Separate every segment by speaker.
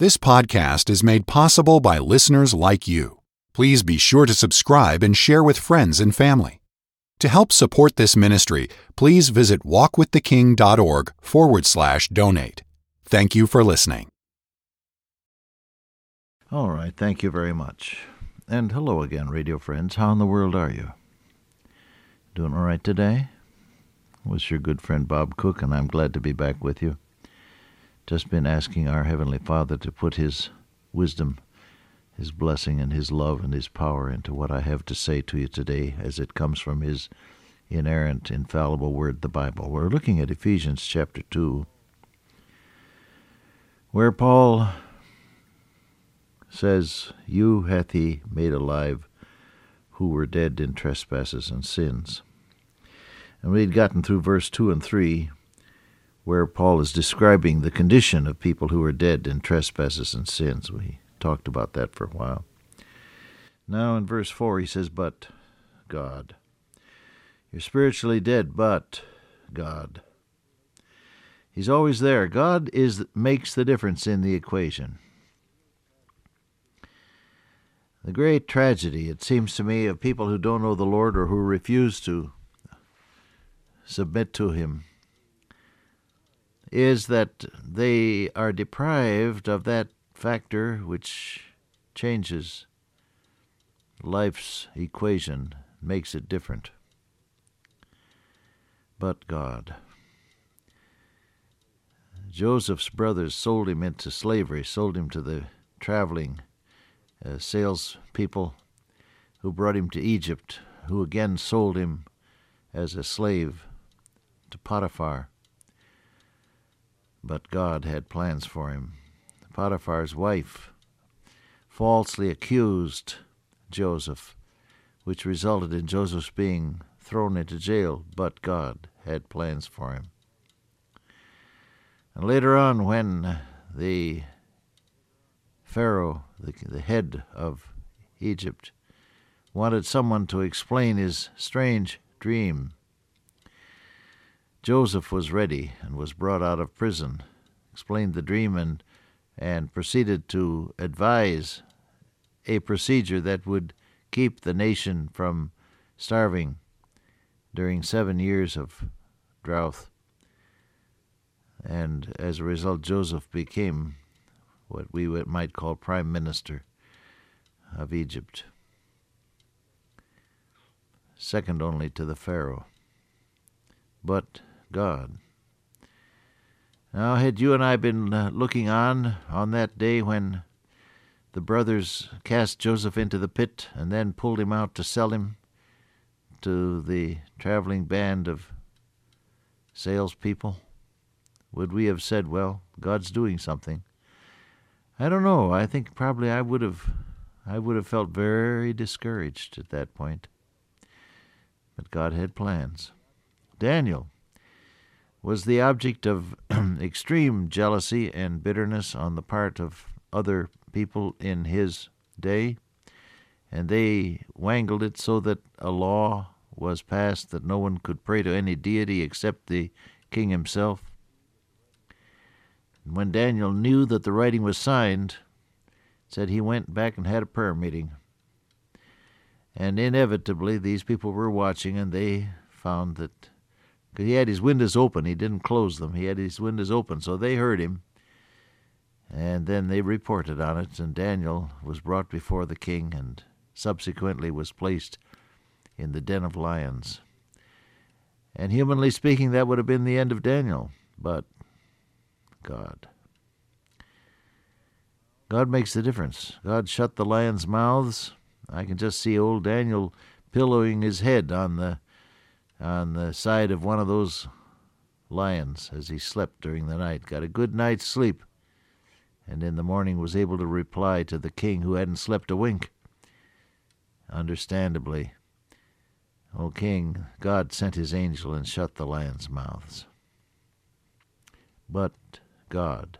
Speaker 1: This podcast is made possible by listeners like you. Please be sure to subscribe and share with friends and family. To help support this ministry, please visit walkwiththeking.org forward slash donate. Thank you for listening.
Speaker 2: All right, thank you very much. And hello again, radio friends. How in the world are you? Doing all right today? Was your good friend Bob Cook, and I'm glad to be back with you. Just been asking our Heavenly Father to put His wisdom, His blessing, and His love and His power into what I have to say to you today as it comes from His inerrant, infallible Word, the Bible. We're looking at Ephesians chapter 2, where Paul says, You hath he made alive who were dead in trespasses and sins. And we had gotten through verse 2 and 3, where Paul is describing the condition of people who are dead in trespasses and sins. We talked about that for a while. Now in verse 4, he says, But God. You're spiritually dead, but God. He's always there. God is makes the difference in the equation. The great tragedy, it seems to me, of people who don't know the Lord or who refuse to submit to Him is that they are deprived of that factor which changes life's equation, makes it different. But God. Joseph's brothers sold him into slavery, sold him to the traveling uh, salespeople who brought him to Egypt, who again sold him as a slave to Potiphar. But God had plans for him. Potiphar's wife falsely accused Joseph, which resulted in Joseph's being thrown into jail, but God had plans for him. And later on, when the Pharaoh, the, the head of Egypt, wanted someone to explain his strange dream, Joseph was ready and was brought out of prison, explained the dream, and, and proceeded to advise a procedure that would keep the nation from starving during seven years of drought. And as a result, Joseph became what we might call prime minister of Egypt, second only to the Pharaoh. But God. Now, had you and I been uh, looking on on that day when the brothers cast Joseph into the pit and then pulled him out to sell him to the traveling band of salespeople, would we have said, "Well, God's doing something"? I don't know. I think probably I would have, I would have felt very discouraged at that point. But God had plans. Daniel was the object of extreme jealousy and bitterness on the part of other people in his day, and they wangled it so that a law was passed that no one could pray to any deity except the king himself. And when Daniel knew that the writing was signed, said he went back and had a prayer meeting. And inevitably, these people were watching, and they found that because he had his windows open. He didn't close them. He had his windows open, so they heard him. And then they reported on it, and Daniel was brought before the king and subsequently was placed in the den of lions. And humanly speaking, that would have been the end of Daniel. But God. God makes the difference. God shut the lions' mouths. I can just see old Daniel pillowing his head on the on the side of one of those lions as he slept during the night, got a good night's sleep, and in the morning was able to reply to the king who hadn't slept a wink. Understandably, O king, God sent his angel and shut the lions' mouths. But God.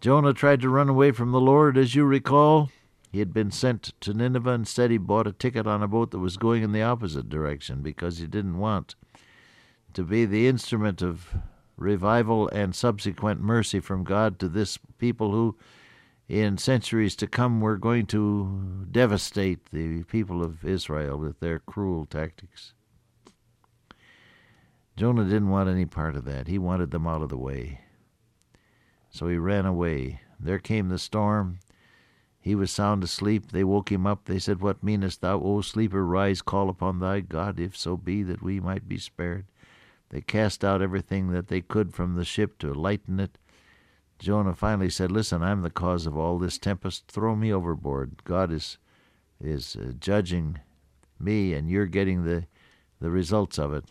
Speaker 2: Jonah tried to run away from the Lord, as you recall. He had been sent to Nineveh. Instead, he bought a ticket on a boat that was going in the opposite direction because he didn't want to be the instrument of revival and subsequent mercy from God to this people who, in centuries to come, were going to devastate the people of Israel with their cruel tactics. Jonah didn't want any part of that. He wanted them out of the way. So he ran away. There came the storm. He was sound asleep. They woke him up. They said, What meanest thou, O sleeper? Rise, call upon thy God, if so be that we might be spared. They cast out everything that they could from the ship to lighten it. Jonah finally said, Listen, I'm the cause of all this tempest. Throw me overboard. God is, is uh, judging me, and you're getting the, the results of it.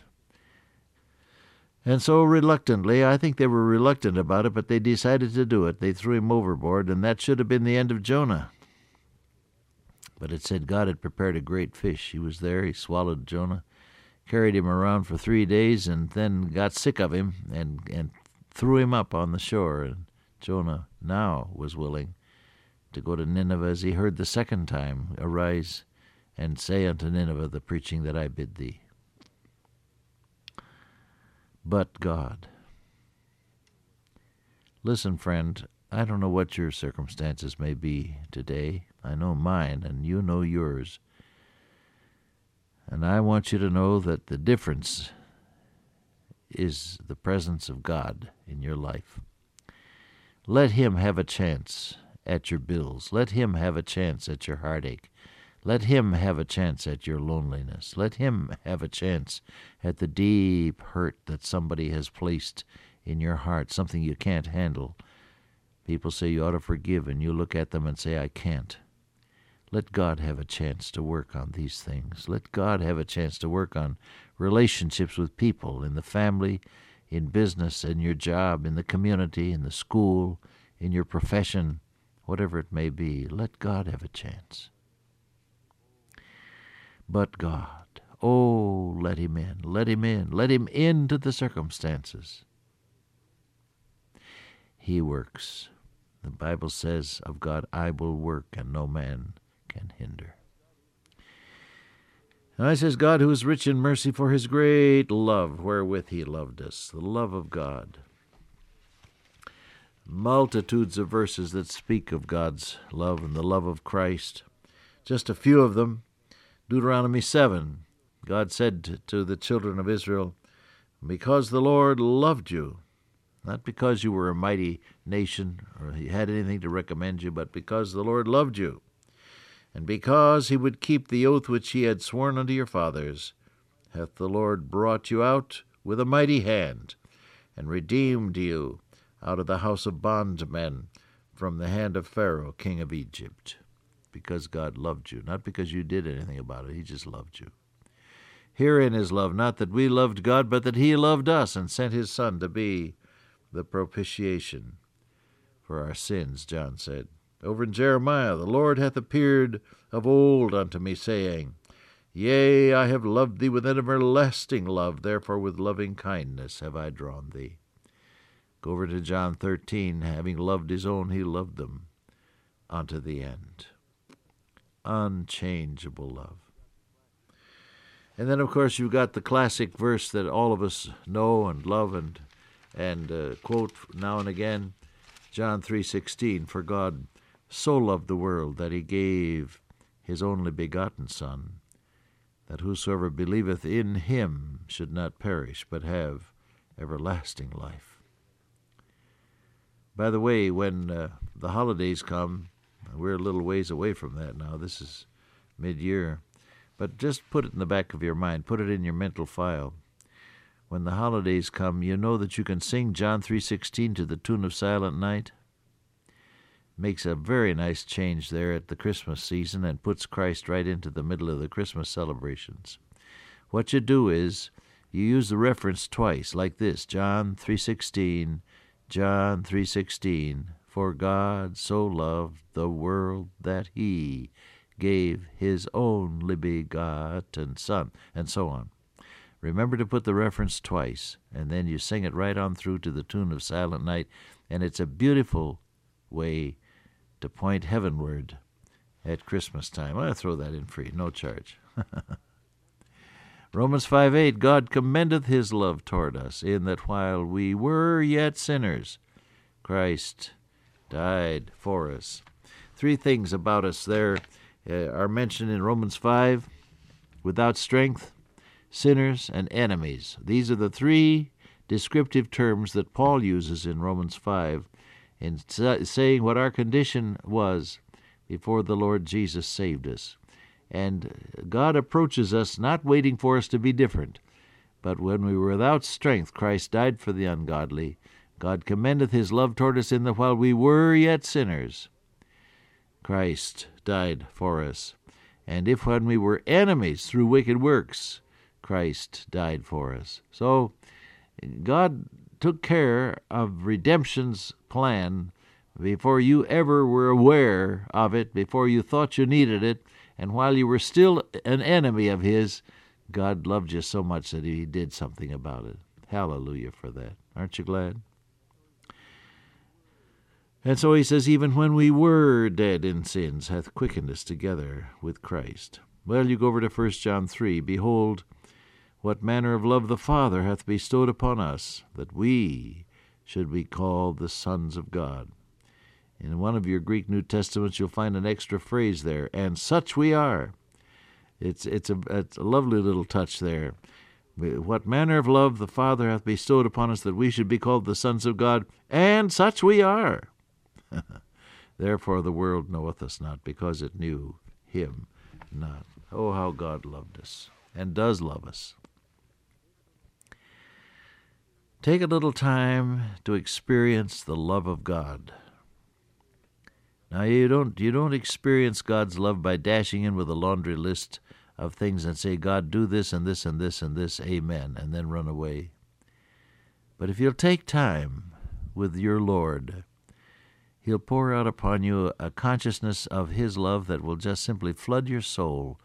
Speaker 2: And so, reluctantly, I think they were reluctant about it, but they decided to do it. They threw him overboard, and that should have been the end of Jonah. But it said God had prepared a great fish. He was there, he swallowed Jonah, carried him around for three days, and then got sick of him and, and threw him up on the shore. And Jonah now was willing to go to Nineveh as he heard the second time, Arise and say unto Nineveh the preaching that I bid thee but God. Listen, friend, I don't know what your circumstances may be today. I know mine, and you know yours. And I want you to know that the difference is the presence of God in your life. Let Him have a chance at your bills. Let Him have a chance at your heartache. Let him have a chance at your loneliness. Let him have a chance at the deep hurt that somebody has placed in your heart, something you can't handle. People say you ought to forgive, and you look at them and say, I can't. Let God have a chance to work on these things. Let God have a chance to work on relationships with people in the family, in business, in your job, in the community, in the school, in your profession, whatever it may be. Let God have a chance but God. Oh, let him in, let him in, let him into the circumstances. He works. The Bible says of God, I will work, and no man can hinder. And I says, God, who is rich in mercy for his great love wherewith he loved us, the love of God. Multitudes of verses that speak of God's love and the love of Christ. Just a few of them Deuteronomy 7, God said to the children of Israel, Because the Lord loved you, not because you were a mighty nation or he had anything to recommend you, but because the Lord loved you, and because he would keep the oath which he had sworn unto your fathers, hath the Lord brought you out with a mighty hand, and redeemed you out of the house of bondmen from the hand of Pharaoh, king of Egypt because God loved you, not because you did anything about it. He just loved you. Herein is love, not that we loved God, but that He loved us and sent His Son to be the propitiation for our sins, John said. Over in Jeremiah, the Lord hath appeared of old unto me, saying, Yea, I have loved thee with an everlasting love, therefore with loving kindness have I drawn thee. Go over to John 13, having loved his own, he loved them unto the end unchangeable love. And then, of course, you've got the classic verse that all of us know and love and and uh, quote now and again, John three sixteen. For God so loved the world that He gave His only begotten Son, that whosoever believeth in Him should not perish but have everlasting life. By the way, when uh, the holidays come, we're a little ways away from that now. This is mid year. But just put it in the back of your mind, put it in your mental file. When the holidays come, you know that you can sing John 3:16 to the tune of Silent Night. Makes a very nice change there at the Christmas season and puts Christ right into the middle of the Christmas celebrations. What you do is you use the reference twice like this, John 3:16, John 3:16, for God so loved the world that he gave his only begotten Son, and so on. Remember to put the reference twice, and then you sing it right on through to the tune of Silent Night, and it's a beautiful way to point heavenward at Christmas time. I'll throw that in free, no charge. Romans 5 8, God commendeth his love toward us, in that while we were yet sinners, Christ died for us. Three things about us there uh, are mentioned in Romans 5 without strength, sinners, and enemies. These are the three descriptive terms that Paul uses in Romans 5 in saying what our condition was before the Lord Jesus saved us. And God approaches us not waiting for us to be different, but when we were without strength, Christ died for the ungodly. God commendeth his love toward us in that while we were yet sinners, Christ died for us. And if when we were enemies through wicked works, Christ died for us. So God took care of redemption's plan before you ever were aware of it, before you thought you needed it, and while you were still an enemy of His, God loved you so much that He did something about it. Hallelujah for that. Aren't you glad? And so he says, Even when we were dead in sins, hath quickened us together with Christ. Well, you go over to 1 John 3. Behold, what manner of love the Father hath bestowed upon us, that we should be called the sons of God. In one of your Greek New Testaments, you'll find an extra phrase there, and such we are. It's, it's, a, it's a lovely little touch there. What manner of love the Father hath bestowed upon us that we should be called the sons of God, and such we are. Therefore the world knoweth us not, because it knew him not. Oh, how God loved us, and does love us. Take a little time to experience the love of God. Now you don't you don't experience God's love by dashing in with a laundry list of things and say, God, do this and this and this and this, amen, and then run away. But if you'll take time with your Lord, He'll pour out upon you a consciousness of His love that will just simply flood your soul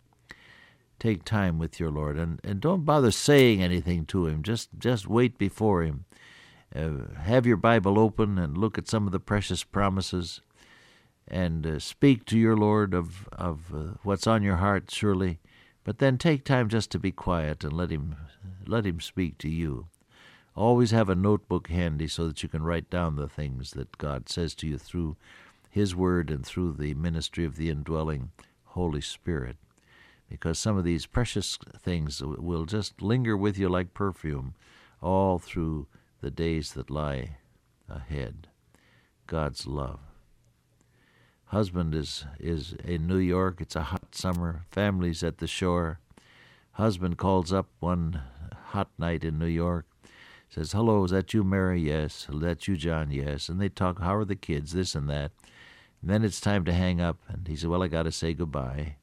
Speaker 2: take time with your Lord and, and don't bother saying anything to Him. Just just wait before Him. Uh, have your Bible open and look at some of the precious promises, and uh, speak to your Lord of of uh, what's on your heart. Surely, but then take time just to be quiet and let Him let Him speak to you. Always have a notebook handy so that you can write down the things that God says to you through His Word and through the ministry of the indwelling Holy Spirit because some of these precious things will just linger with you like perfume all through the days that lie ahead. God's love. Husband is, is in New York. It's a hot summer. Family's at the shore. Husband calls up one hot night in New York. Says, Hello, is that you, Mary? Yes. Is that you, John? Yes. And they talk, How are the kids? This and that. And then it's time to hang up. And he says, Well, I got to say goodbye.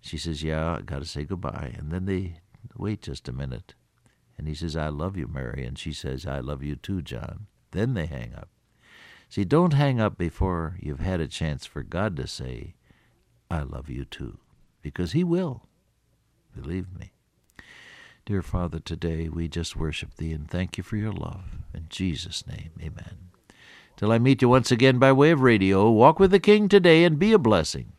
Speaker 2: She says, Yeah, I got to say goodbye. And then they wait just a minute. And he says, I love you, Mary. And she says, I love you too, John. Then they hang up. See, don't hang up before you've had a chance for God to say, I love you too, because He will. Believe me. Dear Father, today we just worship Thee and thank you for your love. In Jesus' name, amen. Till I meet you once again by way of radio, walk with the King today and be a blessing.